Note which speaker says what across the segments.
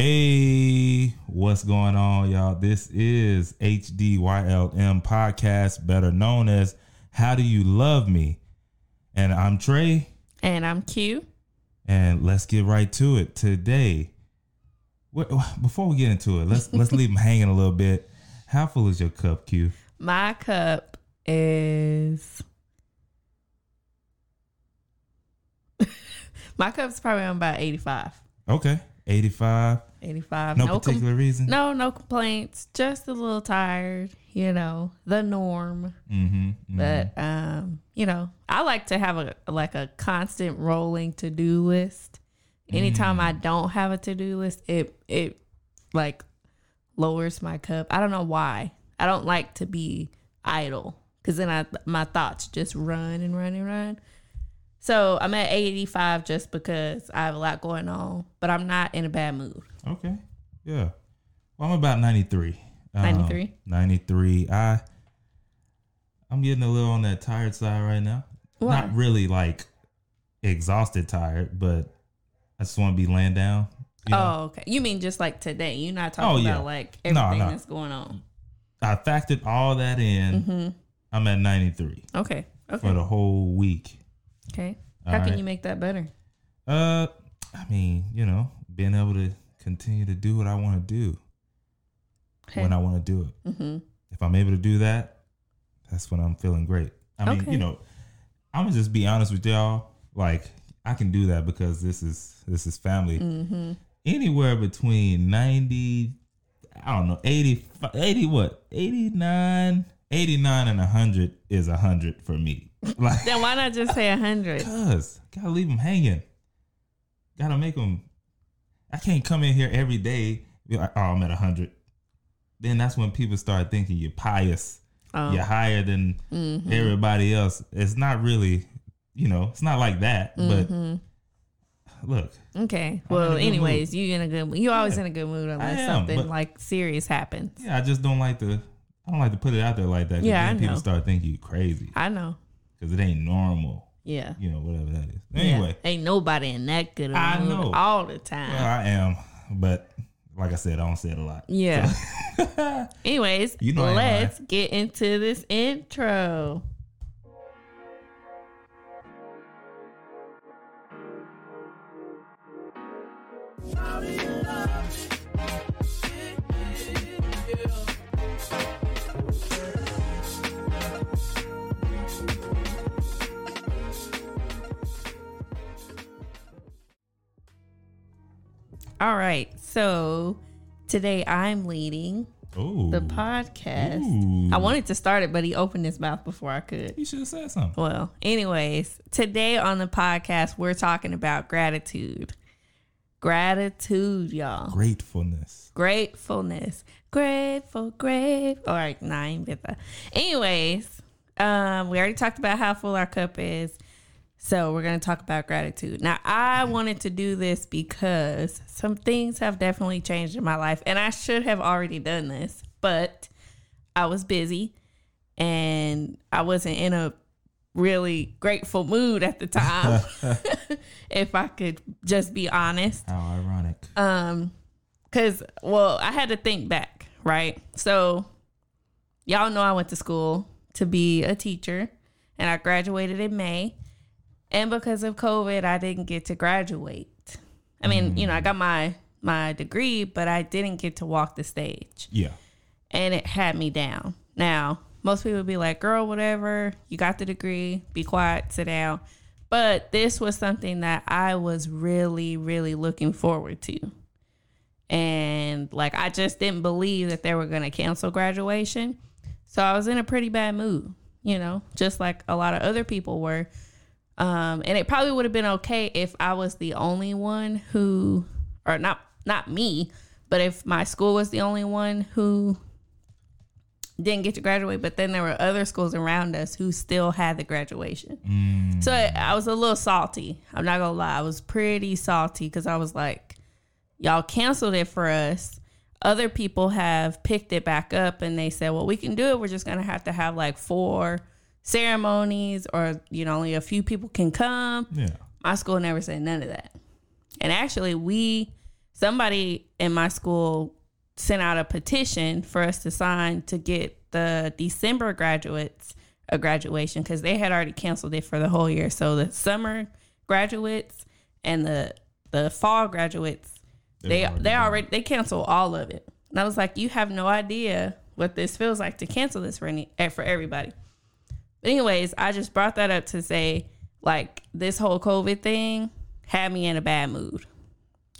Speaker 1: Hey, what's going on, y'all? This is HDYLM podcast, better known as How Do You Love Me? And I'm Trey,
Speaker 2: And I'm Q.
Speaker 1: and let's get right to it. Today, before we get into it, let's let's leave them hanging a little bit. How full is your cup, Q?
Speaker 2: My cup is. My cup's probably on about 85.
Speaker 1: Okay, 85.
Speaker 2: 85.
Speaker 1: No,
Speaker 2: com-
Speaker 1: particular reason.
Speaker 2: no, no complaints. Just a little tired, you know, the norm.
Speaker 1: Mm-hmm,
Speaker 2: But um, you know, I like to have a like a constant rolling to-do list. Anytime I don't have a to-do list, it it like lowers my cup. I don't know why. I don't like to be idle cuz then I my thoughts just run and run and run. So, I'm at 85 just because I have a lot going on, but I'm not in a bad mood.
Speaker 1: Okay. Yeah. Well, I'm about 93. Um,
Speaker 2: 93?
Speaker 1: 93. I I'm getting a little on that tired side right now. Not really like exhausted tired, but I just want to be laying down. you know?
Speaker 2: Oh, okay. You mean just like today? You're not talking
Speaker 1: Oh, yeah.
Speaker 2: about like
Speaker 1: No,
Speaker 2: everything
Speaker 1: no.
Speaker 2: that's going on.
Speaker 1: I factored all that in.
Speaker 2: Mm-hmm.
Speaker 1: I'm at 93
Speaker 2: Okay. Okay.
Speaker 1: for the whole week.
Speaker 2: Okay.
Speaker 1: All
Speaker 2: How can
Speaker 1: right.
Speaker 2: you make that better?
Speaker 1: Uh, I mean, you know, being able to continue to do what I want to do
Speaker 2: Okay.
Speaker 1: when I want to do it.
Speaker 2: mm-hmm.
Speaker 1: if I'm able to do that, that's when I'm feeling great. I mean,
Speaker 2: Okay.
Speaker 1: you know, I'm gonna just be honest with y'all. Like, I can do that because this is this is family.
Speaker 2: Mm-hmm.
Speaker 1: Anywhere between 90, I don't know, 80, 80 what? 89, 89 and 100 is 100 for me. Like,
Speaker 2: Then why not just say a hundred?
Speaker 1: cuz, gotta leave them hanging. Gotta make them. I can't come in here every day, be like, oh, I'm at 100. Then that's when people start thinking you're pious
Speaker 2: Oh,
Speaker 1: you're higher than
Speaker 2: mhm.
Speaker 1: everybody else. It's not really, you know, it's not like that.
Speaker 2: Mhm.
Speaker 1: But look,
Speaker 2: Okay.
Speaker 1: I'm
Speaker 2: Well, anyways, you in a good. You always
Speaker 1: Yeah.
Speaker 2: in a good mood unless
Speaker 1: am,
Speaker 2: something like serious happens.
Speaker 1: yeah, I just don't like to. I don't like to put it out there like that.
Speaker 2: Yeah,
Speaker 1: people start thinking you crazy
Speaker 2: I know.
Speaker 1: because it ain't normal.
Speaker 2: Yeah.
Speaker 1: You know, whatever that is.
Speaker 2: Yeah.
Speaker 1: Anyway,
Speaker 2: ain't nobody in that good of a
Speaker 1: I know.
Speaker 2: all the time.
Speaker 1: well, I am, but like I said, I don't say it a lot.
Speaker 2: yeah. Anyways,
Speaker 1: You know
Speaker 2: let's get into this intro. All right. So today I'm leading
Speaker 1: Oh,
Speaker 2: the podcast.
Speaker 1: Ooh.
Speaker 2: I wanted to start it, but he opened his mouth before I could.
Speaker 1: You should have said something.
Speaker 2: Well, anyways, today on the podcast, we're talking about gratitude. Gratitude, y'all.
Speaker 1: Gratefulness.
Speaker 2: Gratefulness. Grateful, grateful. All right, nine that. Anyways, um, we already talked about how full our cup is. So we're gonna talk about gratitude. Now I wanted to do this because some things have definitely changed in my life. And I should have already done this, but I was busy and I wasn't in a really grateful mood at the time. if I could just be honest.
Speaker 1: How ironic.
Speaker 2: Um, cause well, I had to think back, right? So y'all know I went to school to be a teacher and I graduated in May. And because of COVID, I didn't get to graduate. I mean, you know, I got my my degree, but I didn't get to walk the stage.
Speaker 1: yeah.
Speaker 2: And it had me down. Now, most people would be like, girl, whatever, you got the degree, be quiet, sit down. But this was something that I was really, really looking forward to. And like, I just didn't believe that they were going to cancel graduation. So I was in a pretty bad mood, you know, just like a lot of other people were. Um, and it probably would have been okay if I was the only one who, or not, not me, but if my school was the only one who didn't get to graduate, but then there were other schools around us who still had the graduation.
Speaker 1: Mm,
Speaker 2: So I was a little salty. I'm not gonna lie, I was pretty salty because I was like, y'all canceled it for us. Other people have picked it back up and they said, well, we can do it. We're just gonna have to have like four ceremonies or, you know, only a few people can come.
Speaker 1: yeah.
Speaker 2: My school never said none of that. And actually, we somebody in my school sent out a petition for us to sign to get the December graduates a graduation because they had already canceled it for the whole year. So the summer graduates and the the fall graduates they
Speaker 1: already
Speaker 2: they
Speaker 1: done.
Speaker 2: already they cancel all of it. And I was like, you have no idea what this feels like to cancel this for any for everybody. But anyways, I just brought that up to say like this whole COVID thing had me in a bad mood.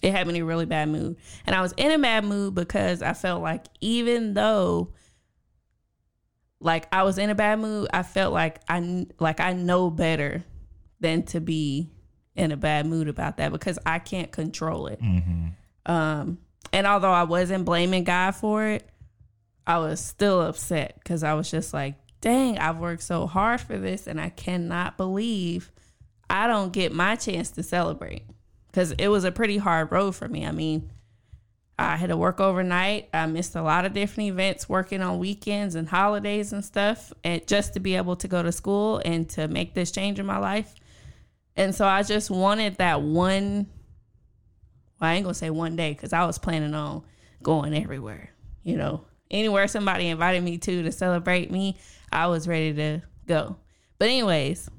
Speaker 2: It had me in a really bad mood. And I was in a bad mood because I felt like even though like I was in a bad mood, I felt like I like I know better than to be in a bad mood about that because I can't control it. Um, and although I wasn't blaming God for it, I was still upset because I was just like, dang, I've worked so hard for this and I cannot believe I don't get my chance to celebrate because it was a pretty hard road for me. I mean, I had to work overnight. I missed a lot of different events working on weekends and holidays and stuff, and just to be able to go to school and to make this change in my life. And so I just wanted that one. Well, I ain't gonna say one day because I was planning on going everywhere. You know, anywhere somebody invited me to to celebrate me, I was ready to go. But anyways,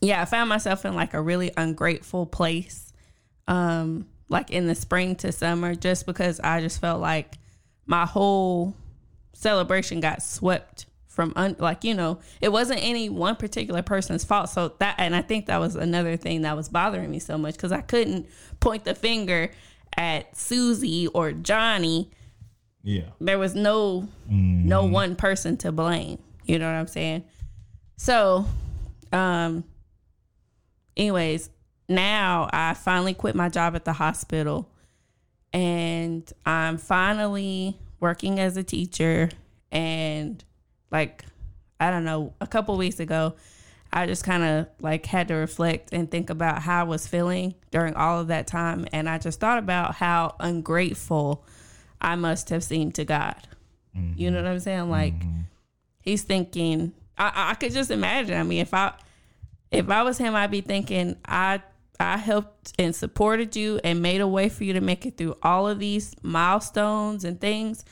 Speaker 2: yeah, I found myself in like a really ungrateful place. Um, like in the spring to summer, just because I just felt like my whole celebration got swept from un- like you know it wasn't any one particular person's fault so that and i think that was another thing that was bothering me so much because i couldn't point the finger at susie or johnny
Speaker 1: Yeah.
Speaker 2: there was no no one person to blame. You know what i'm saying? So um anyways now i finally quit my job at the hospital and i'm finally working as a teacher. And like i don't know a couple weeks ago i just kind of like had to reflect and think about how i was feeling during all of that time. And i just thought about how ungrateful i must have seemed to god. You mm-hmm. know what i'm saying? Like mm-hmm. he's thinking I, I could just imagine. I mean if i if i was him i'd be thinking i i helped and supported you and made a way for you to make it through all of these milestones and things.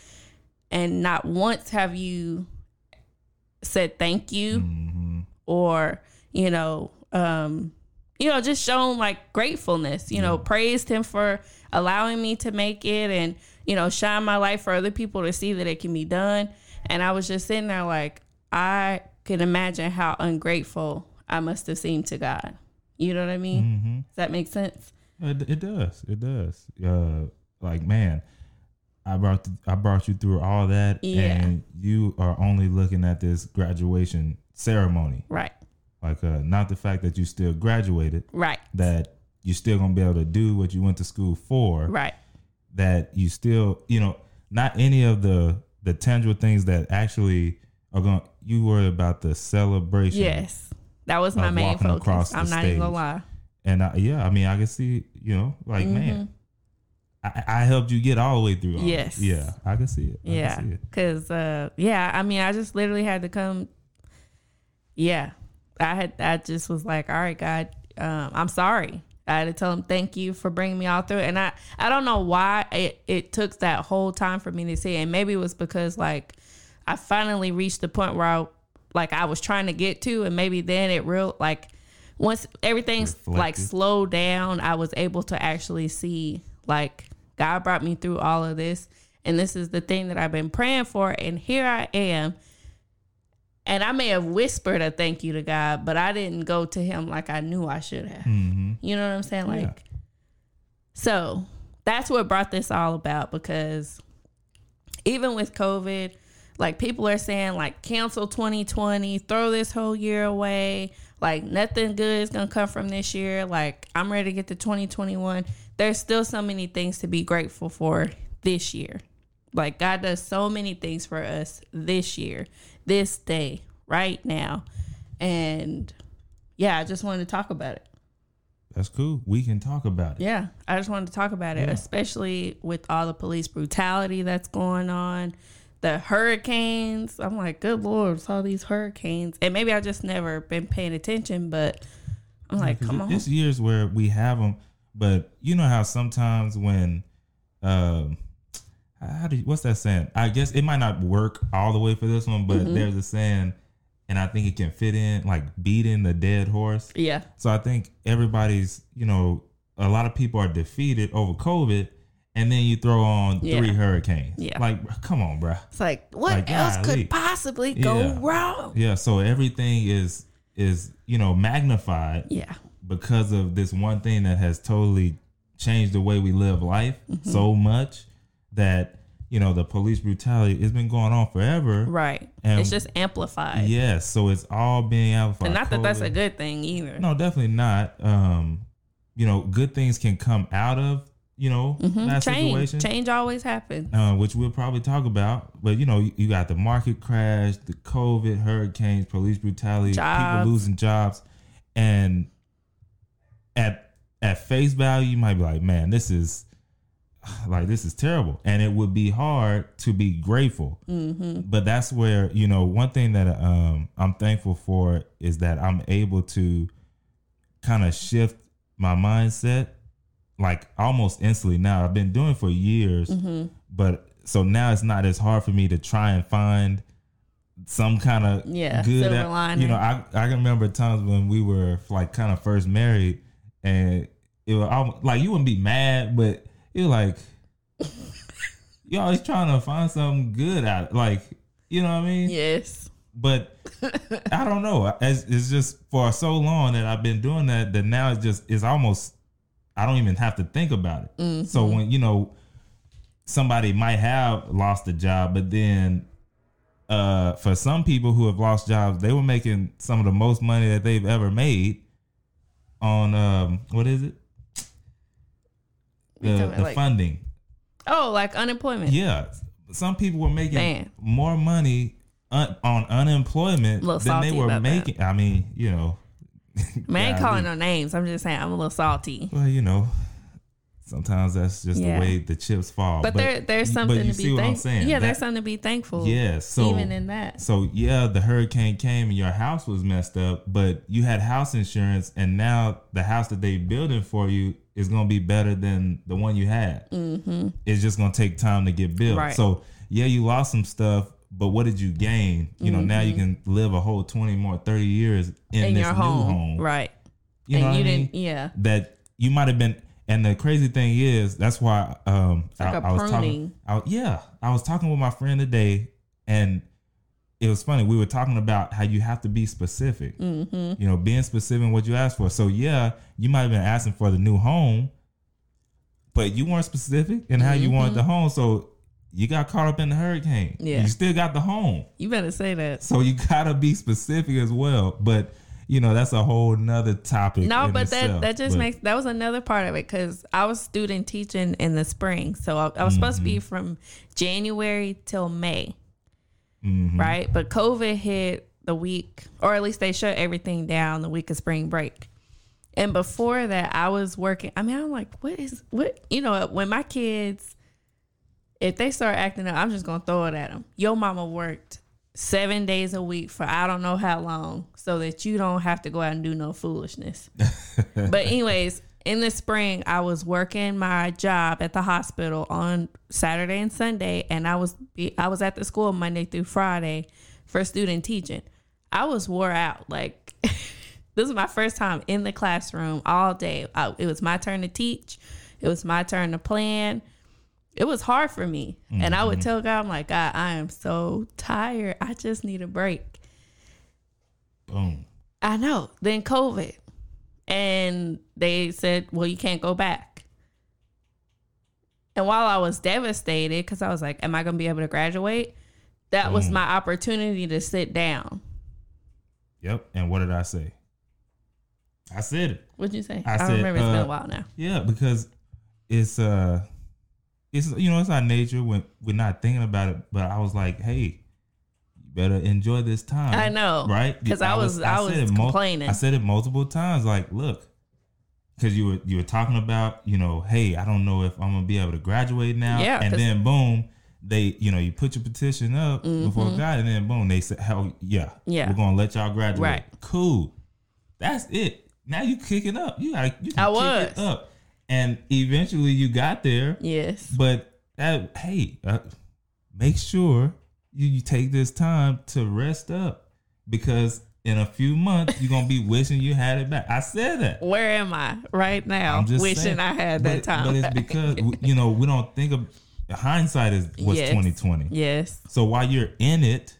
Speaker 2: And not once have you said thank you mm-hmm. or you know um you know just shown like gratefulness you know praised him for allowing me to make it and you know shine my light for other people to see that it can be done. And i was just sitting there like i can imagine how ungrateful i must have seemed to god. You know what i mean? Does that make sense?
Speaker 1: It, it does. It does. Uh, like man, I brought I brought you through all that,
Speaker 2: Yeah.
Speaker 1: and you are only looking at this graduation ceremony,
Speaker 2: right.
Speaker 1: Like uh, not the fact that you still graduated,
Speaker 2: right.
Speaker 1: That you're still gonna be able to do what you went to school for,
Speaker 2: right
Speaker 1: that you still, you know, not any of the the tangible things that actually are going. You worry about the celebration.
Speaker 2: yes that was my main focus i'm not even gonna lie
Speaker 1: And I, yeah, I mean, I can see, you know, like
Speaker 2: Mm-hmm.
Speaker 1: man, I, I helped you get all the way through. all
Speaker 2: Yes.
Speaker 1: this. Yeah, I can see it. I
Speaker 2: Yeah,
Speaker 1: see it.
Speaker 2: because uh, yeah, I mean, I just literally had to come. Yeah, I had. I just was like, all right, God, um, I'm sorry. I had to tell him thank you for bringing me all through, and I I don't know why it it took that whole time for me to see. it. and maybe it was because like I finally reached the point where I like I was trying to get to, and maybe then it real like once everything's like slowed down, I was able to actually see like God brought me through all of this, and this is the thing that I've been praying for, and here I am. And I may have whispered a thank you to God, but I didn't go to Him like I knew I should have.
Speaker 1: Mm-hmm.
Speaker 2: You know what I'm saying? Like,
Speaker 1: Yeah.
Speaker 2: so that's what brought this all about because even with COVID, like people are saying, like, cancel 2020, throw this whole year away. Like, nothing good is going to come from this year. Like, I'm ready to get to 2021. There's still so many things to be grateful for this year. Like, God does so many things for us this year, this day, right now. And yeah, I just wanted to talk about it.
Speaker 1: That's cool. We can talk about it.
Speaker 2: Yeah, I just wanted to talk about it,
Speaker 1: Yeah.
Speaker 2: especially with all the police brutality that's going on, the hurricanes. I'm like, good lord, it's all these hurricanes, and maybe I just never been paying attention, but I'm like, come
Speaker 1: it-
Speaker 2: on,
Speaker 1: It's years where we have them, but you know how sometimes when um, how do you, what's that saying? I guess it might not work all the way for this one, but
Speaker 2: Mm-hmm.
Speaker 1: there's a saying, and I think it can fit in like beating the dead horse.
Speaker 2: Yeah.
Speaker 1: So I think everybody's, you know, a lot of people are defeated over COVID, and then you throw on
Speaker 2: Yeah.
Speaker 1: three hurricanes.
Speaker 2: Yeah.
Speaker 1: like come on, bruh.
Speaker 2: It's like what
Speaker 1: Like,
Speaker 2: else
Speaker 1: golly.
Speaker 2: could possibly go
Speaker 1: Yeah.
Speaker 2: wrong?
Speaker 1: Yeah, so everything is is you know magnified
Speaker 2: Yeah.
Speaker 1: because of this one thing that has totally changed the way we live life
Speaker 2: Mm-hmm.
Speaker 1: so much that you know the police brutality has been going on forever.
Speaker 2: Right.
Speaker 1: And-
Speaker 2: it's just amplified.
Speaker 1: Yes, so it's all being amplified.
Speaker 2: And not that that's a good thing either.
Speaker 1: No, definitely not. Um, you know, good things can come out of you know
Speaker 2: Mhm.
Speaker 1: that
Speaker 2: Change.
Speaker 1: situation.
Speaker 2: Change always happens.
Speaker 1: uh, which we'll probably talk about. But you know, you, you got the market crash, the COVID, hurricanes, police brutality,
Speaker 2: Jobs.
Speaker 1: people losing jobs, and at at face value, you might be like, man, this is like this is terrible, and it would be hard to be grateful.
Speaker 2: Mm-hmm.
Speaker 1: But that's where you know one thing that um, I'm thankful for is that I'm able to kind of shift my mindset like almost instantly now. I've been doing it for years,
Speaker 2: Mm-hmm.
Speaker 1: but so now it's not as hard for me to try and find some kind of
Speaker 2: Yeah,
Speaker 1: good. at- You know, I I can remember times when we were like kind of first married, and it was almost, like you wouldn't be mad, but was like you always trying to find something good out. it. Like you know what I mean?
Speaker 2: Yes.
Speaker 1: But I don't know. It's, it's just for so long that I've been doing that that now it's just it's almost I don't even have to think about it.
Speaker 2: Mm-hmm.
Speaker 1: So when you know somebody might have lost a job, but then uh, for some people who have lost jobs, they were making some of the most money that they've ever made on um, what is it? The, the
Speaker 2: like-
Speaker 1: funding.
Speaker 2: Oh, like unemployment.
Speaker 1: Yeah, some people were making
Speaker 2: Man.
Speaker 1: more money un- on unemployment than they were
Speaker 2: about that.
Speaker 1: making. I mean, you know,
Speaker 2: Man, ain't calling no names. I'm just saying I'm a little salty.
Speaker 1: Well, you know, sometimes that's just
Speaker 2: Yeah.
Speaker 1: the way the chips fall.
Speaker 2: But, there, there's
Speaker 1: but
Speaker 2: something
Speaker 1: you
Speaker 2: to
Speaker 1: see
Speaker 2: be
Speaker 1: what I'm
Speaker 2: thankful.
Speaker 1: saying?
Speaker 2: Yeah, there's something to be thankful.
Speaker 1: Yeah, so
Speaker 2: even in that.
Speaker 1: So yeah, the hurricane came and your house was messed up, but you had house insurance, and now the house that they're building for you is gonna be better than the one you had. Mm-hmm. It's just gonna take time to get built.
Speaker 2: Right.
Speaker 1: So yeah, you lost some stuff, but what did you gain? You know, now you can live a whole twenty more, thirty years in,
Speaker 2: Mm-hmm. in
Speaker 1: this new
Speaker 2: home.
Speaker 1: home.
Speaker 2: Right.
Speaker 1: You know
Speaker 2: and
Speaker 1: what
Speaker 2: you
Speaker 1: I mean?
Speaker 2: didn't yeah.
Speaker 1: that you might have been and the crazy thing is that's why um
Speaker 2: like
Speaker 1: I, was talking I, yeah i was talking with my friend today and it was funny we were talking about how you have to be specific
Speaker 2: Mm-hmm.
Speaker 1: you know being specific in what you ask for so yeah you might have been asking for the new home but you weren't specific in how you wanted the home so you got caught up in the hurricane
Speaker 2: Mm-hmm. Yeah.
Speaker 1: you still got the home
Speaker 2: You better say that.
Speaker 1: so you gotta be specific as well but you know that's a whole nother topic
Speaker 2: No, but that
Speaker 1: itself.
Speaker 2: that just
Speaker 1: But-
Speaker 2: makes that was another part of it because I was student teaching in the spring, so I, I was supposed to be
Speaker 1: Mm-hmm.
Speaker 2: from January till May,
Speaker 1: Mhm.
Speaker 2: right? But COVID hit the week, or at least they shut everything down the week of spring break. And before that, I was working. I mean, I'm like, what is what? You know, when my kids, if they start acting up, I'm just gonna throw it at them. Your mama worked seven days a week for I don't know how long, so that you don't have to go out and do no foolishness. but anyways, in the spring, I was working my job at the hospital on Saturday and Sunday, and I was I was at the school Monday through Friday for student teaching. I was wore out. Like this is my first time in the classroom all day. I, it was my turn to teach. It was my turn to plan. It was hard for me, and I would tell God, "I'm like, God, I am so tired. I just need a break."
Speaker 1: boom
Speaker 2: I know. Then COVID. And they said, well, you can't go back. And while I was devastated, because I was like, am I going to be able to graduate? That was my opportunity to sit down.
Speaker 1: Yep. And what did I say? I said it.
Speaker 2: What'd you say?
Speaker 1: I
Speaker 2: I,
Speaker 1: said,
Speaker 2: remember. It's been
Speaker 1: uh,
Speaker 2: a while now.
Speaker 1: Yeah, because it's uh it's you know, it's our nature when we're not thinking about it, but I was like, hey, you better enjoy this time.
Speaker 2: I know.
Speaker 1: right?
Speaker 2: Because I was- I was
Speaker 1: it mul-
Speaker 2: complaining.
Speaker 1: I said it multiple times, like, look, because you were you were talking about, you know, hey, I don't know if I'm gonna be able to graduate now.
Speaker 2: Yeah,
Speaker 1: And then boom, they, you know, you put your petition up before God, and then boom, they said, hell yeah,
Speaker 2: Mm-hmm. Yeah.
Speaker 1: we're gonna let y'all graduate.
Speaker 2: Right.
Speaker 1: Cool. That's it. Now you kicking up. You got you can
Speaker 2: I
Speaker 1: kick it up. And eventually you got there.
Speaker 2: Yes.
Speaker 1: But that, hey, uh, make sure you, you take this time to rest up because in a few months you're gonna be wishing you had it back. I said that.
Speaker 2: Where am I right now?
Speaker 1: I'm just
Speaker 2: wishing
Speaker 1: saying.
Speaker 2: I had
Speaker 1: but,
Speaker 2: that time.
Speaker 1: But it's because you know we don't think of hindsight is was
Speaker 2: Yes.
Speaker 1: 2020.
Speaker 2: yes.
Speaker 1: So while you're in it,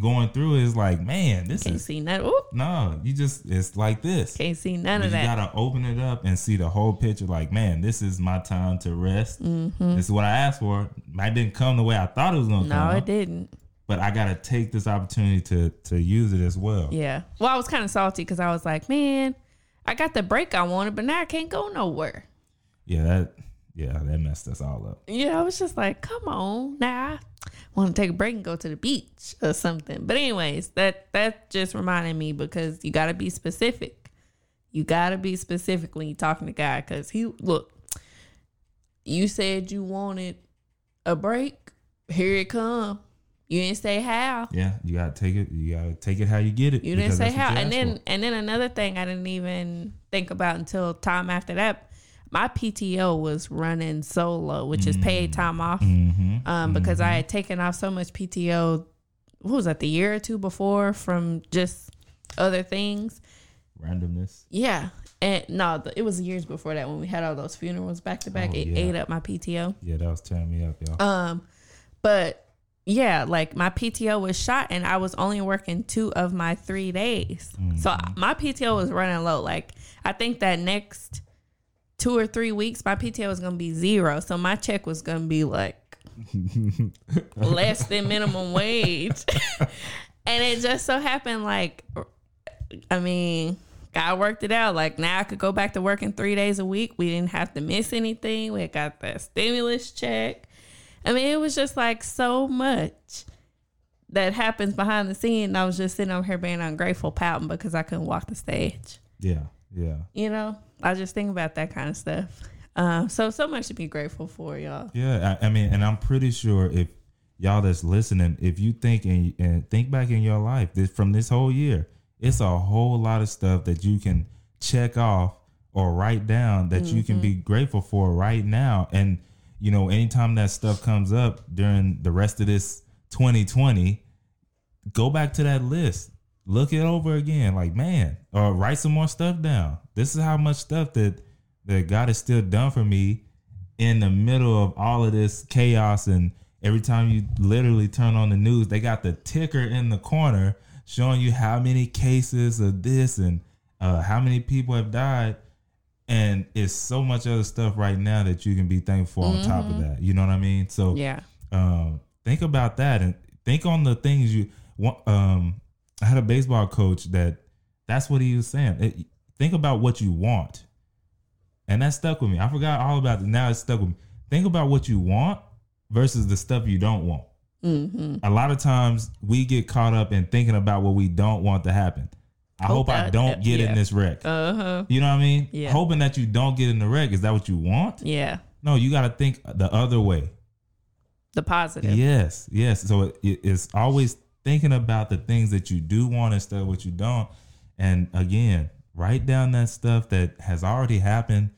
Speaker 1: going through is like, man, this
Speaker 2: Can't
Speaker 1: is
Speaker 2: see. Ooh,
Speaker 1: no. You just it's like this.
Speaker 2: can't see none
Speaker 1: But
Speaker 2: of
Speaker 1: you
Speaker 2: that.
Speaker 1: You gotta open it up and see the whole picture. Like, man, this is my time to rest.
Speaker 2: Mm-hmm.
Speaker 1: This is what I asked for. I didn't come the way I thought it was gonna
Speaker 2: no,
Speaker 1: come,
Speaker 2: it didn't.
Speaker 1: but I gotta take this opportunity to to use it as well.
Speaker 2: Yeah. Well, I was kind of salty because I was like, man, I got the break I wanted, but now I can't go nowhere.
Speaker 1: Yeah, that yeah, that messed us all up.
Speaker 2: Yeah, I was just like, come on, now I want to take a break and go to the beach or something. But anyways, that that just reminded me because you got to be specific. You got to be specific when you're talking to God because he look. You said you wanted a break. Here it come. You didn't say how.
Speaker 1: Yeah, you gotta take it. You gotta take it how you get it.
Speaker 2: You didn't say how. And then
Speaker 1: for.
Speaker 2: and then another thing I didn't even think about until time after that. My PTO was running solo, which is paid time off.
Speaker 1: Mhm.
Speaker 2: Um, because I had taken off so much PTO what was that, the year or two before from just other things.
Speaker 1: randomness.
Speaker 2: Yeah. And no, it was years before that when we had all those funerals back to back.
Speaker 1: Oh,
Speaker 2: It
Speaker 1: yeah.
Speaker 2: ate up my PTO.
Speaker 1: Yeah, that was tearing me up, y'all.
Speaker 2: Um, but yeah, like my PTO was shot and I was only working two of my three days. So my PTO was running low. Like I think that next two or three weeks, my PTO was gonna be zero. So my check was gonna be like less than minimum wage. and it just so happened like I mean, God worked it out. Like now I could go back to working three days a week. We didn't have to miss anything. We got that stimulus check. I mean, it was just like so much that happens behind the scene. I was just sitting over here being ungrateful, pouting because I couldn't walk the stage.
Speaker 1: yeah, yeah.
Speaker 2: You know, I just think about that kind of stuff. Um, so so much to be grateful for, y'all.
Speaker 1: Yeah, I, I mean, and I'm pretty sure if y'all that's listening, if you think and, and think back in your life this, from this whole year, it's a whole lot of stuff that you can check off or write down that you can be grateful for right now. And you know, anytime that stuff comes up during the rest of this 2020, go back to that list, look it over again. Like, man, or write some more stuff down. This is how much stuff that that God has still done for me in the middle of all of this chaos and every time you literally turn on the news they got the ticker in the corner showing you how many cases of this and uh, how many people have died and it's so much other stuff right now that you can be thankful on top of that you know what i mean so
Speaker 2: Yeah.
Speaker 1: um, think about that and think on the things you want. Um, I had a baseball coach that that's what he was saying. It- think about what you want, and that stuck with me. I forgot all about it. Now it's stuck with me. Think about what you want versus the stuff you don't want.
Speaker 2: Mm-hmm.
Speaker 1: A lot of times we get caught up in thinking about what we don't want to happen. I
Speaker 2: Hope
Speaker 1: hope I
Speaker 2: that-
Speaker 1: don't get
Speaker 2: yeah.
Speaker 1: in this wreck.
Speaker 2: Uh huh.
Speaker 1: You know what I mean?
Speaker 2: Yeah.
Speaker 1: Hoping that you don't get in the wreck. Is that what you want?
Speaker 2: Yeah.
Speaker 1: No, you got to think the other way.
Speaker 2: The positive.
Speaker 1: Yes, yes. So it, it- it's always thinking about the things that you do want instead of what you don't. And again, write down that stuff that has already happened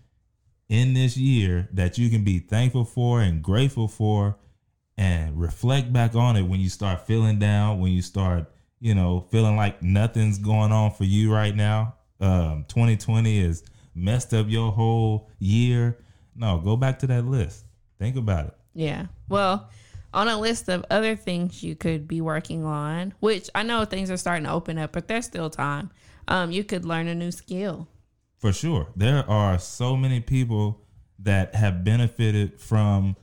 Speaker 1: in this year that you can be thankful for and grateful for and reflect back on it when you start feeling down, when you start, you know, feeling like nothing's going on for you right now. Um, 2020 has messed up your whole year. No, go back to that list. Think about it.
Speaker 2: Yeah. Well, on a list of other things you could be working on, which I know things are starting to open up, but there's still time. Um, you could learn a new skill.
Speaker 1: For sure. There are so many people that have benefited from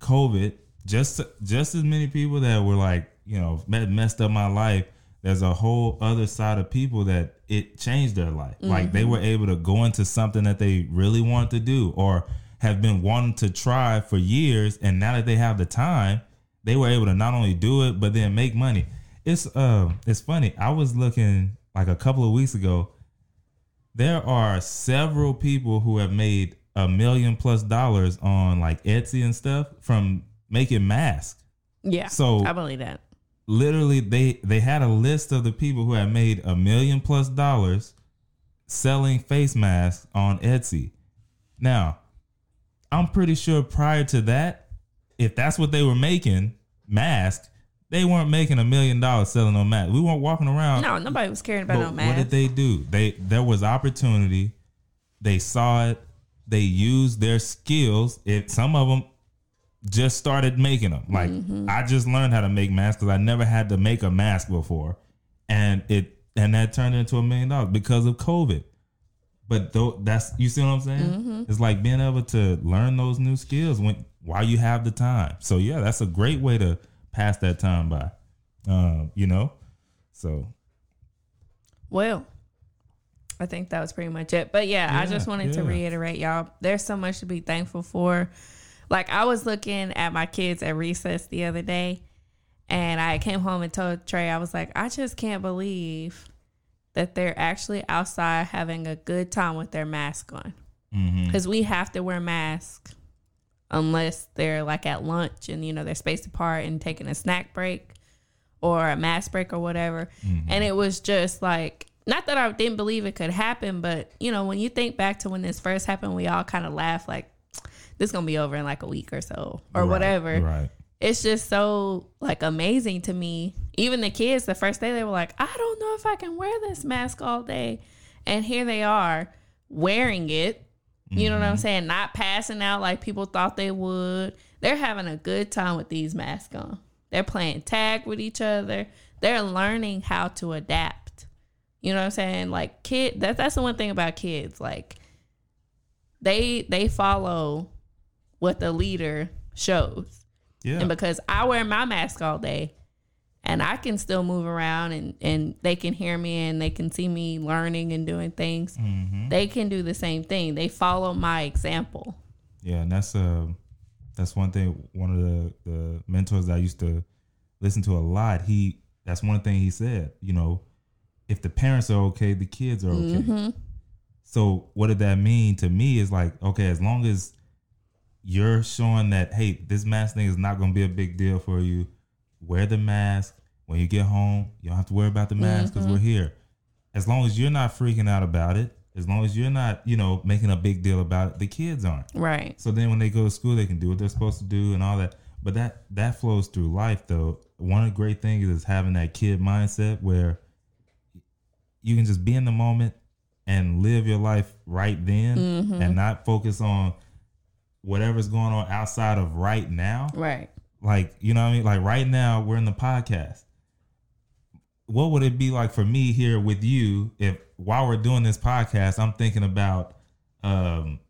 Speaker 1: COVID. Just just as many people that were like, you know, messed up my life. There's a whole other side of people that it changed their life. Like they were able to go into something that they really wanted to do or have been wanting to try for years and now that they have the time, they were able to not only do it but then make money. It's uh it's funny. I was looking like a couple of weeks ago there are several people who have made a million plus dollars on like Etsy and stuff from making masks.
Speaker 2: Yeah.
Speaker 1: So-
Speaker 2: I believe that.
Speaker 1: Literally, they they had a list of the people who have made a million plus dollars selling face masks on Etsy. Now, I'm pretty sure prior to that, if that's what they were making, mask, they weren't making a million dollars selling no mask. We weren't walking around.
Speaker 2: No, nobody was caring about no mask.
Speaker 1: what did they do? They there was opportunity. They saw it. They used their skills. It some of them just started making them. Like
Speaker 2: Mm-hmm.
Speaker 1: I just learned how to make masks because I never had to make a mask before, and it and that turned into a million dollars because of COVID. But though that's you see what I'm saying?
Speaker 2: Mm-hmm.
Speaker 1: It's like being able to learn those new skills when while you have the time. So yeah, that's a great way to pass that time by. Um, you know, so
Speaker 2: Well, I think that was pretty much it. But yeah, I just wanted to reiterate, y'all. There's so much to be thankful for. Like I was looking at my kids at recess the other day, and I came home and told Trey, I was like, I just can't believe that they're actually outside having a good time with their mask on.
Speaker 1: Mm-hmm.
Speaker 2: Because we have to wear masks unless they're like at lunch and you know they're spaced apart and taking a snack break or a mask break or whatever. Mm-hmm. And it was just like not that I didn't believe it could happen, but you know when you think back to when this first happened, we all kind of laugh like this is gonna be over in like a week or so or
Speaker 1: Right,
Speaker 2: whatever
Speaker 1: Right.
Speaker 2: It's just so like amazing to me. Even the kids, the first day they were like, I don't know if I can wear this mask all day. And here they are wearing it. You know what I'm mm-hmm. saying? Not passing out like people thought they would. They're having a good time with these masks on. They're playing tag with each other. They're learning how to adapt. You know what I'm saying? Like kid that that's the one thing about kids. Like they they follow what the leader shows.
Speaker 1: Yeah.
Speaker 2: And because I wear my mask all day and I can still move around and, and they can hear me and they can see me learning and doing things,
Speaker 1: Mm-hmm.
Speaker 2: they can do the same thing. They follow my example.
Speaker 1: Yeah, and that's uh that's one thing one of the the mentors I used to listen to a lot, he that's one thing he said, you know, if the parents are okay, the kids are okay.
Speaker 2: Mm-hmm.
Speaker 1: So what did that mean to me is like, okay, as long as you're showing that, hey, this mask thing is not gonna be a big deal for you, wear the mask. When you get home, you don't have to worry about the mask because we're mm-hmm. here. As long as you're not freaking out about it, as long as you're not, you know, making a big deal about it, the kids aren't.
Speaker 2: Right.
Speaker 1: So then when they go to school, they can do what they're supposed to do and all that. But that that flows through life though. One of the great things is having that kid mindset where you can just be in the moment and live your life right then mm-hmm. and not focus on whatever's going on outside of right now.
Speaker 2: Right.
Speaker 1: Like, you know what I mean? Like right now we're in the podcast. What would it be like for me here with you if while we're doing this podcast, I'm thinking about um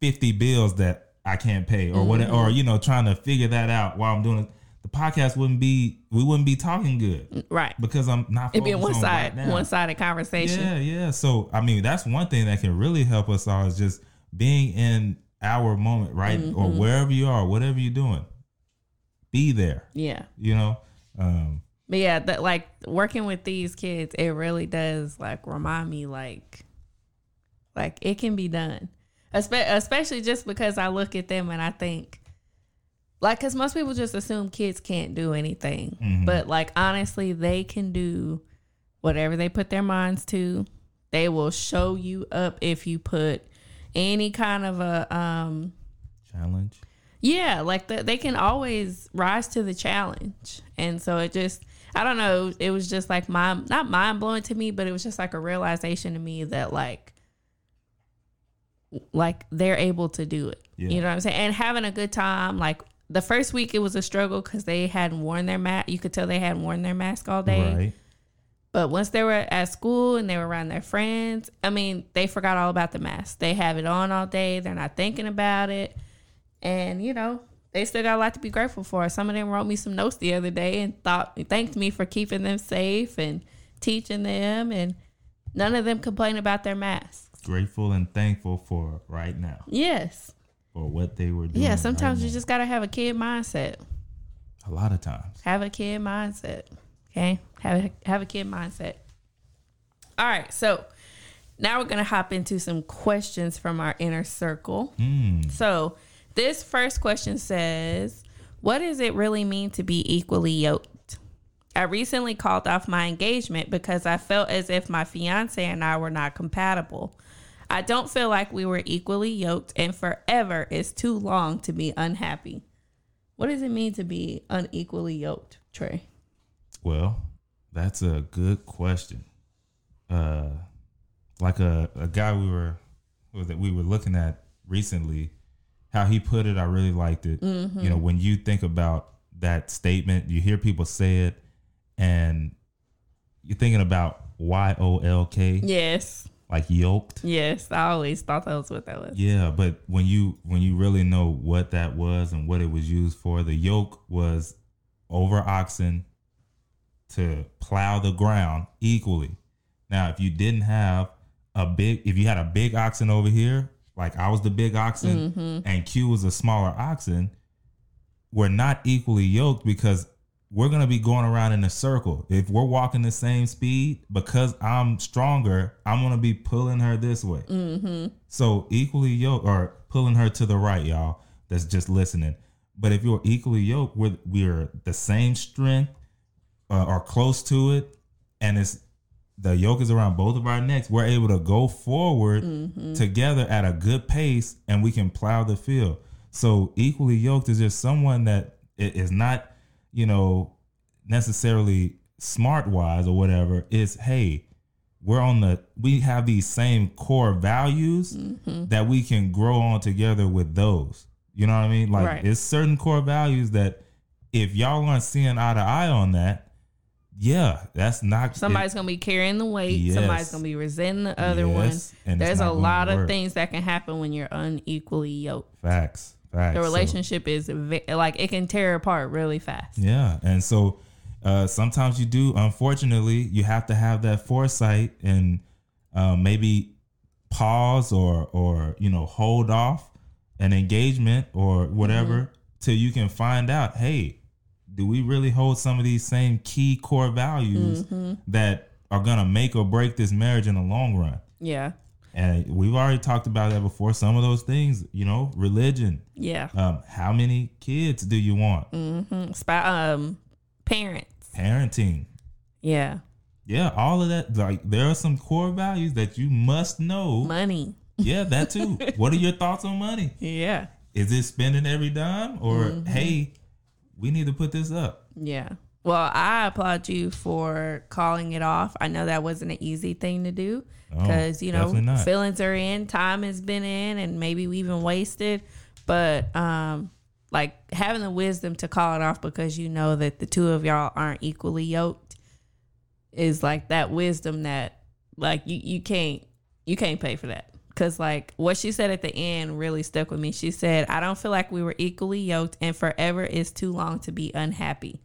Speaker 1: 50 bills that I can't pay or whatever or you know trying to figure that out while I'm doing it. The podcast wouldn't be we wouldn't be talking good
Speaker 2: Right.
Speaker 1: because I'm not
Speaker 2: It'd be a one
Speaker 1: on
Speaker 2: side,
Speaker 1: right
Speaker 2: one sided conversation.
Speaker 1: Yeah, yeah. So I mean, that's one thing that can really help us all is just being in our moment, right, or
Speaker 2: Mm-hmm.
Speaker 1: wherever you are, whatever you're doing, be there.
Speaker 2: Yeah.
Speaker 1: You know, um,
Speaker 2: But yeah, that like working with these kids, it really does like remind me like like it can be done. Espe- especially just because I look at them and I think like cuz most people just assume kids can't do anything.
Speaker 1: Mhm.
Speaker 2: But like honestly, they can do whatever they put their minds to. They will show you up if you put any kind of a um
Speaker 1: challenge.
Speaker 2: yeah, like the, they can always rise to the challenge. And so it just, I don't know, it was just like mind, not mind blowing to me, but it was just like a realization to me that like, like they're able to do it.
Speaker 1: Yeah.
Speaker 2: You know what I'm saying? And having a good time. Like the first week, it was a struggle because they hadn't worn their mask. You could tell they hadn't worn their mask all day.
Speaker 1: Right.
Speaker 2: But once they were at school and they were around their friends, I mean, they forgot all about the mask. They have it on all day. They're not thinking about it. And, you know, they still got a lot to be grateful for. Some of them wrote me some notes the other day and thought thanked me for keeping them safe and teaching them and none of them complain about their masks.
Speaker 1: Grateful and thankful for right now
Speaker 2: Yes.
Speaker 1: for what they were doing.
Speaker 2: Yeah, sometimes
Speaker 1: right
Speaker 2: you
Speaker 1: now.
Speaker 2: just gotta have a kid mindset.
Speaker 1: a lot of times.
Speaker 2: Have a kid mindset. Okay, have a, have a kid mindset. All right, so now we're gonna hop into some questions from our inner circle.
Speaker 1: Mm.
Speaker 2: So this first question says, "What does it really mean to be equally yoked?" I recently called off my engagement because I felt as if my fiance and I were not compatible. I don't feel like we were equally yoked, and forever is too long to be unhappy. What does it mean to be unequally yoked, Trey?
Speaker 1: Well, that's a good question. Uh, like a, a guy we were that we were looking at recently, how he put it, I really liked it.
Speaker 2: Mm-hmm.
Speaker 1: You know, when you think about that statement, you hear people say it, and you're thinking about Y O L K,
Speaker 2: Yes.
Speaker 1: like yoked.
Speaker 2: Yes. I always thought that was what that was.
Speaker 1: Yeah, but when you when you really know what that was and what it was used for, the yoke was over oxen to plow the ground equally. Now, if you didn't have a big, if you had a big oxen over here, like I was the big oxen mm-hmm. and Q was a smaller oxen, we're not equally yoked because we're gonna be going around in a circle. If we're walking the same speed, because I'm stronger, I'm gonna be pulling her this way. Mm-hmm. So equally yoked or pulling her to the right, y'all. That's just listening. But if you're equally yoked, we're we're the same strength uh, or close to it, and it's the yoke is around both of our necks. We're able to go forward together at a good pace, and we can plow the field. So equally yoked is just someone that is not, you know, necessarily smart wise or whatever. It's hey, we're on the we have these same core values that we can grow on together with those. You know what I mean? Like
Speaker 2: Right.
Speaker 1: it's certain core values that if y'all aren't seeing eye to eye on that, yeah, that's not
Speaker 2: Somebody's gonna be carrying the weight.
Speaker 1: Yes.
Speaker 2: Somebody's gonna be resenting the other
Speaker 1: Yes,
Speaker 2: one.
Speaker 1: and
Speaker 2: There's a lot of
Speaker 1: work.
Speaker 2: things that can happen when you're unequally yoked.
Speaker 1: facts. Facts.
Speaker 2: The
Speaker 1: So-
Speaker 2: relationship is ve- like it can tear apart really fast.
Speaker 1: Yeah, and so uh, sometimes you do. Unfortunately, you have to have that foresight and uh, maybe pause or or you know hold off an engagement or whatever
Speaker 2: Mm-hmm.
Speaker 1: till you can find out. Hey, do we really hold some of these same key core values
Speaker 2: Mm-hmm.
Speaker 1: that are gonna make or break this marriage in the long run?
Speaker 2: Yeah,
Speaker 1: And we've already talked about that before. Some of those things, you know, religion.
Speaker 2: yeah.
Speaker 1: Um, how many kids do you want?
Speaker 2: Mm, spa- um, parents.
Speaker 1: Parenting.
Speaker 2: Yeah,
Speaker 1: Yeah, all of that. Like there are some core values that you must know.
Speaker 2: money.
Speaker 1: Yeah, that too. what are your thoughts on money?
Speaker 2: Yeah,
Speaker 1: Is it spending every dime or
Speaker 2: Mm-hmm.
Speaker 1: hey, we need to put this up?
Speaker 2: yeah. Well, I applaud you for calling it off. I know that wasn't an easy thing to do because you know feelings are in, time has been in, and maybe we even wasted. But um, like having the wisdom to call it off because you know that the two of y'all aren't equally yoked is like that wisdom that like you you can't you can't pay for that because like what she said at the end really stuck with me. She said i don't feel like we were equally yoked and forever is too long to be unhappy.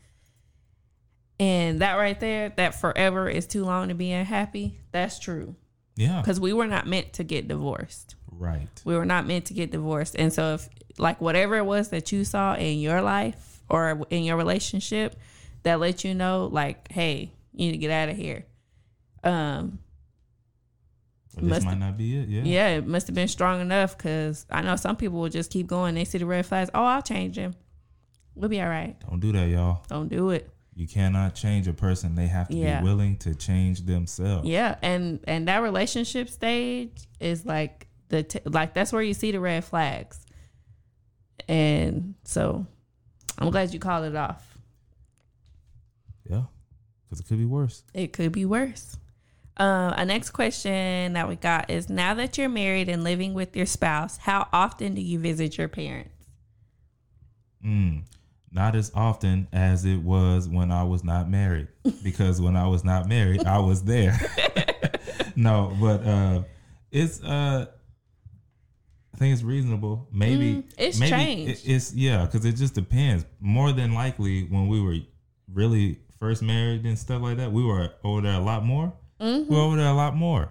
Speaker 2: And that right there that forever is too long to be unhappy that's true.
Speaker 1: Yeah.
Speaker 2: because we were not meant to get divorced.
Speaker 1: Right.
Speaker 2: we were not meant to get divorced. And so if like whatever it was that you saw in your life or in your relationship that let you know like hey you need to get out of here. Um
Speaker 1: This
Speaker 2: Must-
Speaker 1: might not be it. Yeah.
Speaker 2: yeah it must have been strong enough because i know some people will just keep going they see the red flags oh i'll change him we'll be all right
Speaker 1: Don't do that, y'all.
Speaker 2: don't do it
Speaker 1: You cannot change a person. They have to
Speaker 2: Yeah.
Speaker 1: be willing to change themselves.
Speaker 2: yeah and and that relationship stage is like the t- like that's where you see the red flags and so i'm glad you called it off
Speaker 1: Yeah. Because it could be worse.
Speaker 2: It could be worse. Uh, a next question that we got is now that you're married and living with your spouse, how often do you visit your parents?
Speaker 1: Mm, not as often as it was when I was not married. Because when I was not married, I was there. no, but uh, it's uh, I think it's reasonable. Maybe
Speaker 2: Mm, it's
Speaker 1: maybe
Speaker 2: changed.
Speaker 1: it- it's yeah, because it just depends. More than likely, when we were really first married and stuff like that, we were over there a lot more.
Speaker 2: Mm-hmm.
Speaker 1: We were over there a lot more.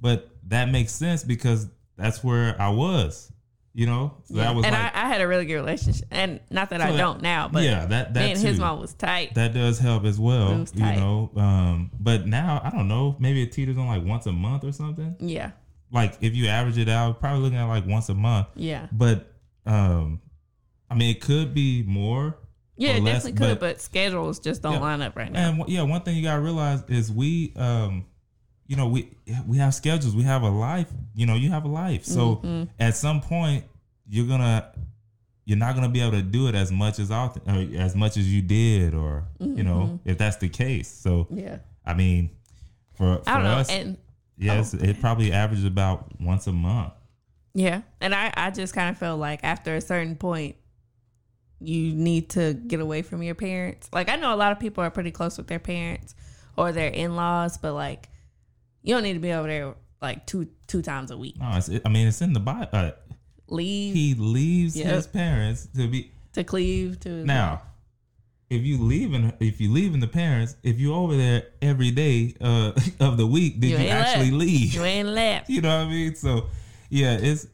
Speaker 1: But that makes sense because that's where I was. You know, so that was
Speaker 2: and
Speaker 1: like
Speaker 2: I, I had a really good relationship, and not that I
Speaker 1: that-
Speaker 2: don't now, but
Speaker 1: yeah, that that
Speaker 2: me and his mom was tight.
Speaker 1: that does help as well. You know, um, but now I don't know. Maybe it teeters on like once a month or something.
Speaker 2: yeah,
Speaker 1: Like if you average it out, probably looking at like once a month.
Speaker 2: yeah,
Speaker 1: But um, I mean, it could be more.
Speaker 2: Yeah. It
Speaker 1: less,
Speaker 2: definitely could, but, schedules just don't
Speaker 1: Yeah.
Speaker 2: line up right now.
Speaker 1: And yeah, one thing you gotta realize is we, um, you know, we we have schedules, we have a life. You know, you have a life. So
Speaker 2: Mm-hmm.
Speaker 1: at some point, you're gonna you're not gonna be able to do it as much as often or as much as you did, or you know,
Speaker 2: Mm-hmm.
Speaker 1: if that's the case. So
Speaker 2: Yeah.
Speaker 1: I mean, for for
Speaker 2: I don't know.
Speaker 1: us,
Speaker 2: And
Speaker 1: yes, it probably averages about once a month.
Speaker 2: yeah. And I, I just kind of felt like after a certain point, you need to get away from your parents. Like I know a lot of people are pretty close with their parents or their in laws, but like you don't need to be over there like two two times a week.
Speaker 1: No, I mean, it's in the Bible. Uh,
Speaker 2: Leave
Speaker 1: he leaves
Speaker 2: Yep.
Speaker 1: his parents to be
Speaker 2: to cleave to
Speaker 1: now. If you leaving, if you leaving the parents, if you over there every day uh, of the week, did
Speaker 2: You
Speaker 1: you, actually
Speaker 2: left.
Speaker 1: leave?
Speaker 2: You ain't left.
Speaker 1: You know what I mean? So, yeah, it's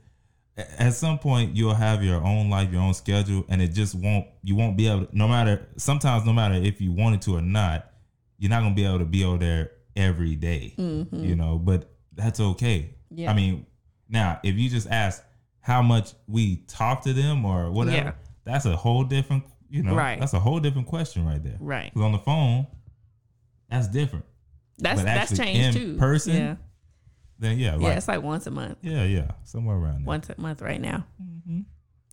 Speaker 1: at some point you'll have your own life, your own schedule, and it just won't. You won't be able. To, no matter sometimes, no matter if you wanted to or not, you're not gonna be able to be over there every day, You know, but that's okay.
Speaker 2: Mm-hmm. Yeah.
Speaker 1: I mean, now if you just ask how much we talk to them or whatever,
Speaker 2: Yeah.
Speaker 1: that's a whole different. You know,
Speaker 2: Right.
Speaker 1: that's a whole different question right there.
Speaker 2: Right.
Speaker 1: 'Cause on the phone, that's different.
Speaker 2: That's that's changed
Speaker 1: in
Speaker 2: too.
Speaker 1: person,
Speaker 2: Yeah.
Speaker 1: Then yeah,
Speaker 2: yeah,
Speaker 1: like,
Speaker 2: it's like once a month.
Speaker 1: yeah, yeah, somewhere around there.
Speaker 2: Once a month right now.
Speaker 1: Mhm.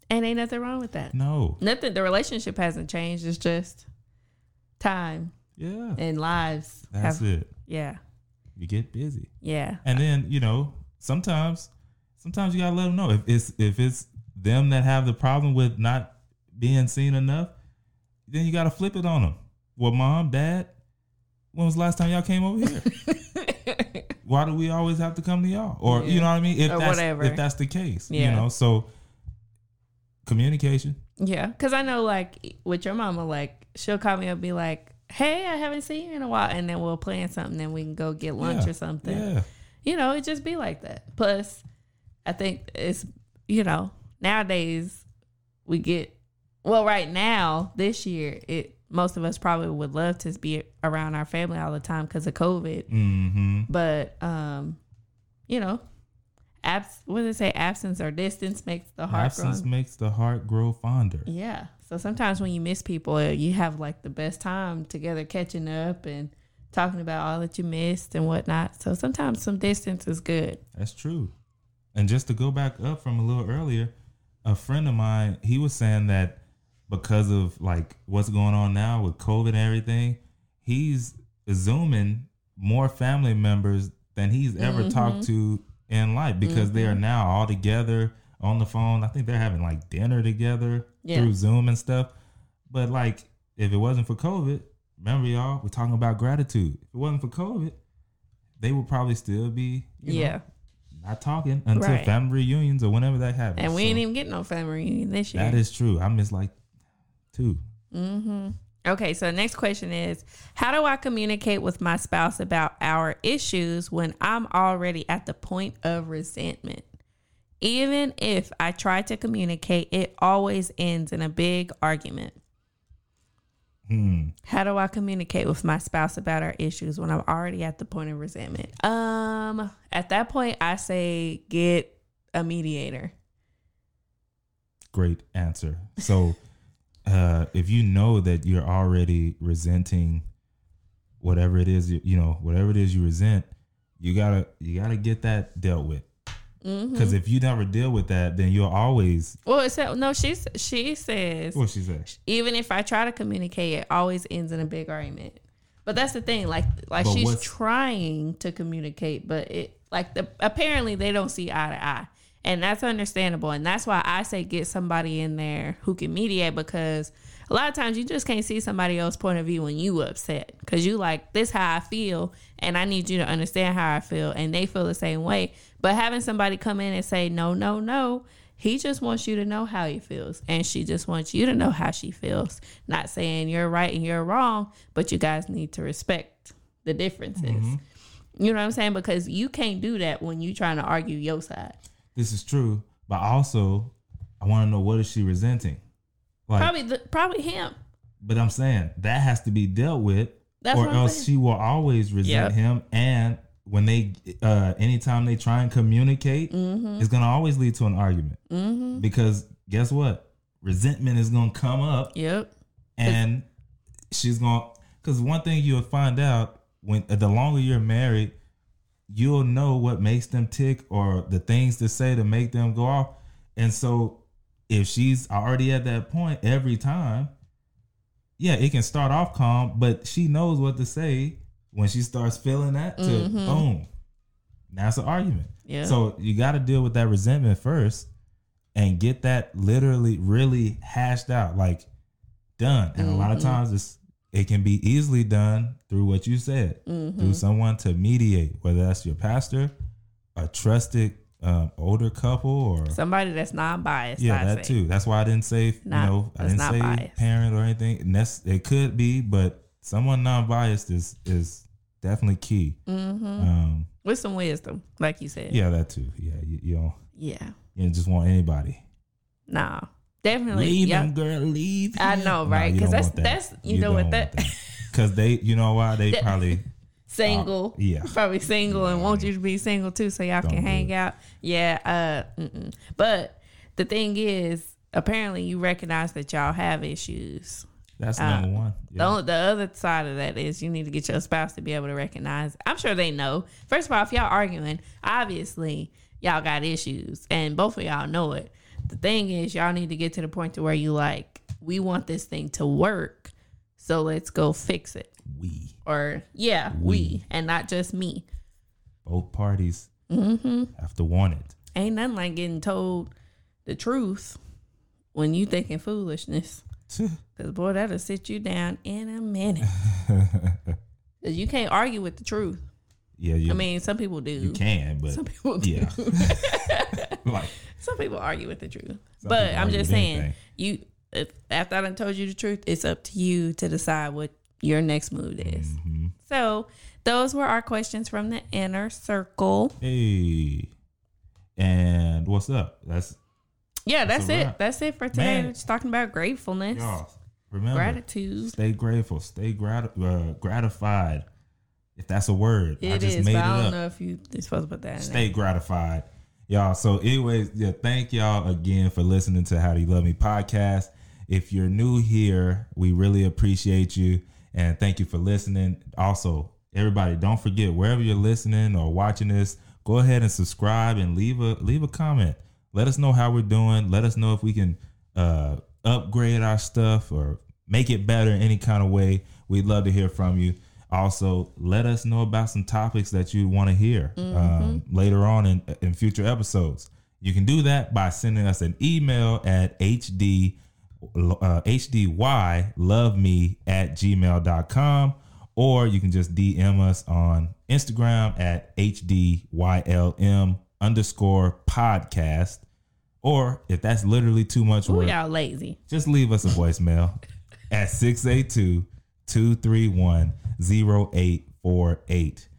Speaker 2: And ain't nothing wrong with that.
Speaker 1: No.
Speaker 2: Nothing the relationship hasn't changed. It's just time
Speaker 1: Yeah.
Speaker 2: and lives.
Speaker 1: That's
Speaker 2: have-
Speaker 1: it.
Speaker 2: Yeah.
Speaker 1: You get busy.
Speaker 2: Yeah.
Speaker 1: And then, you know, sometimes sometimes you gotta let them know. If it's if it's them that have the problem with not being seen enough, then you gotta flip it on them. Well, mom, dad, when was the last time y'all came over here? Why do we always have to come to y'all? Or you know what I mean? If
Speaker 2: Or
Speaker 1: that's
Speaker 2: whatever.
Speaker 1: if that's the case. You know, so communication.
Speaker 2: Yeah, because I know, like, with your mama, like, she'll call me up and be like, hey, I haven't seen you in a while. And then we'll plan something, then we can go get lunch
Speaker 1: Yeah.
Speaker 2: or something.
Speaker 1: Yeah.
Speaker 2: You know, it just be like that. Plus, I think it's, you know, nowadays we get, well, right now, this year, it, most of us probably would love to be around our family all the time because of COVID.
Speaker 1: Mm-hmm.
Speaker 2: But, um, you know, abs- what do they say? Absence or distance makes the heart
Speaker 1: Absence
Speaker 2: grow.
Speaker 1: makes the heart grow fonder.
Speaker 2: Yeah. So sometimes when you miss people, uh, you have like the best time together catching up and talking about all that you missed and whatnot. So sometimes some distance is good.
Speaker 1: That's true. And just to go back up from a little earlier, a friend of mine, he was saying that because of like what's going on now with COVID and everything, he's zooming more family members than he's ever
Speaker 2: Mm-hmm.
Speaker 1: talked to in life because they are now all together on the phone. I think they're having like dinner together
Speaker 2: Yeah.
Speaker 1: through Zoom and stuff. But like if it wasn't for COVID, remember y'all, we're talking about gratitude. If it wasn't for COVID, they would probably still be you know,
Speaker 2: yeah.
Speaker 1: not talking until
Speaker 2: Right.
Speaker 1: family reunions or whenever that happens.
Speaker 2: And we
Speaker 1: So
Speaker 2: ain't even getting no family reunion this year.
Speaker 1: that is true. I miss like two.
Speaker 2: Mm-hmm. Okay, so the next question is How do I communicate with my spouse about our issues when I'm already at the point of resentment? Even if I try to communicate, it always ends in a big argument.
Speaker 1: Hmm.
Speaker 2: How do I communicate with my spouse about our issues when I'm already at the point of resentment? Um, at that point, I say get a mediator.
Speaker 1: Great answer. So, uh, if you know that you're already resenting whatever it is, you, you know, whatever it is you resent, you gotta you gotta get that dealt with.
Speaker 2: Mm-hmm.
Speaker 1: Because if you never deal with that, then you'll always.
Speaker 2: Well, it's no. She's she says
Speaker 1: What she says
Speaker 2: even if I try to communicate, it always ends in a big argument. But that's the thing, like like
Speaker 1: But
Speaker 2: she's trying to communicate, but it like the apparently they don't see eye to eye. And that's understandable. And that's why I say get somebody in there who can mediate because a lot of times you just can't see somebody else's point of view when you upset. Cause you like, this how I feel and I need you to understand how I feel. And they feel the same way. But having somebody come in and say, no, no, no, he just wants you to know how he feels. And she just wants you to know how she feels. Not saying you're right and you're wrong, but you guys need to respect the differences. Mm-hmm. You know what I'm saying? Because you can't do that when you're trying to argue your side.
Speaker 1: This is true, but also, I want to know what is she resenting? Like,
Speaker 2: Probably the, probably him.
Speaker 1: But I'm saying that has to be dealt with,
Speaker 2: That's
Speaker 1: or else
Speaker 2: saying.
Speaker 1: she will always resent
Speaker 2: Yep.
Speaker 1: him. And when they, uh, anytime they try and communicate,
Speaker 2: Mm-hmm.
Speaker 1: it's gonna always lead to an argument. Because guess what? Resentment is gonna come up,
Speaker 2: Yep.
Speaker 1: and she's gonna. Because one thing you'll find out when uh, the longer you're married, you'll know what makes them tick or the things to say to make them go off. And so if she's already at that point every time, yeah, it can start off calm, but she knows what to say when she starts feeling that to
Speaker 2: Mhm.
Speaker 1: boom. That's an argument.
Speaker 2: Yeah.
Speaker 1: So you got to deal with that resentment first and get that literally really hashed out, like done. And a lot of
Speaker 2: Mhm.
Speaker 1: times it's it can be easily done through what you said,
Speaker 2: Mhm.
Speaker 1: through someone to mediate, whether that's your pastor, a trusted um, older couple, or
Speaker 2: Somebody that's not biased.
Speaker 1: yeah,
Speaker 2: I
Speaker 1: that
Speaker 2: say.
Speaker 1: too. That's why I didn't say you know I didn't say
Speaker 2: biased.
Speaker 1: parent or anything. And that's it could be, but someone non-biased is is definitely key.
Speaker 2: Mm-hmm.
Speaker 1: Um,
Speaker 2: With some wisdom, like you said.
Speaker 1: yeah, that too. Yeah, you, you don't
Speaker 2: Yeah.
Speaker 1: you don't just want anybody.
Speaker 2: Nah. Definitely.
Speaker 1: Leave
Speaker 2: yeah.
Speaker 1: him, girl. Leave.
Speaker 2: I know, right?
Speaker 1: Because
Speaker 2: that's-
Speaker 1: want
Speaker 2: that's- you know what that-
Speaker 1: Because they, you know why they probably
Speaker 2: Single.
Speaker 1: yeah.
Speaker 2: Probably single and want you to be single too so y'all
Speaker 1: Don't
Speaker 2: can hang
Speaker 1: it.
Speaker 2: out. Yeah. Uh. Mm-mm. But the thing is, apparently you recognize that y'all have issues.
Speaker 1: That's
Speaker 2: Uh,
Speaker 1: number one.
Speaker 2: The,
Speaker 1: Yeah.
Speaker 2: only, the other side of that is you need to get your spouse to be able to recognize. I'm sure they know. First of all, if y'all arguing, obviously y'all got issues, and both of y'all know it. The thing is, y'all need to get to the point to where you like, we want this thing to work, so let's go fix it.
Speaker 1: we
Speaker 2: Or yeah, we, and not just me.
Speaker 1: both parties
Speaker 2: hmm
Speaker 1: have to want it.
Speaker 2: Ain't nothing like getting told the truth when you thinking foolishness. Cause boy, that'll sit you down in a minute. Cause you can't argue with the truth.
Speaker 1: yeah, you,
Speaker 2: I mean, some people do.
Speaker 1: you can, but
Speaker 2: Some people do.
Speaker 1: yeah, like
Speaker 2: Some people argue with the truth. But I'm just saying,
Speaker 1: anything.
Speaker 2: you if after I done told you the truth, it's up to you to decide what your next move is.
Speaker 1: Mhm.
Speaker 2: So those were our questions from the inner circle.
Speaker 1: hey, and what's up? That's
Speaker 2: Yeah,
Speaker 1: That's
Speaker 2: that's, it. That's it for today.
Speaker 1: Man.
Speaker 2: We're just talking about gratefulness,
Speaker 1: y'all. Remember,
Speaker 2: gratitude.
Speaker 1: stay grateful, stay grat- uh, gratified. If that's a word, I just
Speaker 2: is,
Speaker 1: made it
Speaker 2: I don't
Speaker 1: up.
Speaker 2: know if you are supposed to put that
Speaker 1: stay gratified y'all so anyways yeah thank y'all again for listening to how do you love me podcast. If you're new here we really appreciate you and thank you for listening. Also everybody don't forget wherever you're listening or watching this go ahead and subscribe and leave a leave a comment. Let us know how we're doing. Let us know if we can uh upgrade our stuff or make it better in any kind of way. We'd love to hear from you also let us know about some topics that you want to hear um, later on in, in future episodes. You can do that by sending us an email at hd uh, hdy love me at gmail.com or you can just dm us on instagram at hdylm underscore podcast. Or if that's literally too much
Speaker 2: Ooh,
Speaker 1: work
Speaker 2: y'all lazy.
Speaker 1: just leave us a voicemail at 682 231 0848.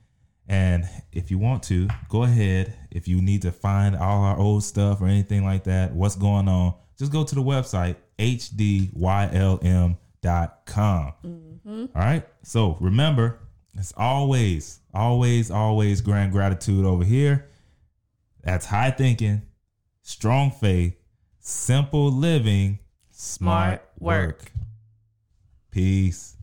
Speaker 1: And if you want to, go ahead. If you need to find all our old stuff or anything like that, what's going on, just go to the website, hdylm.com. Mm-hmm. All right. So remember, it's always, always, always grand gratitude over here. That's high thinking, strong faith, simple living, smart,
Speaker 2: Smart work.
Speaker 1: work. Peace.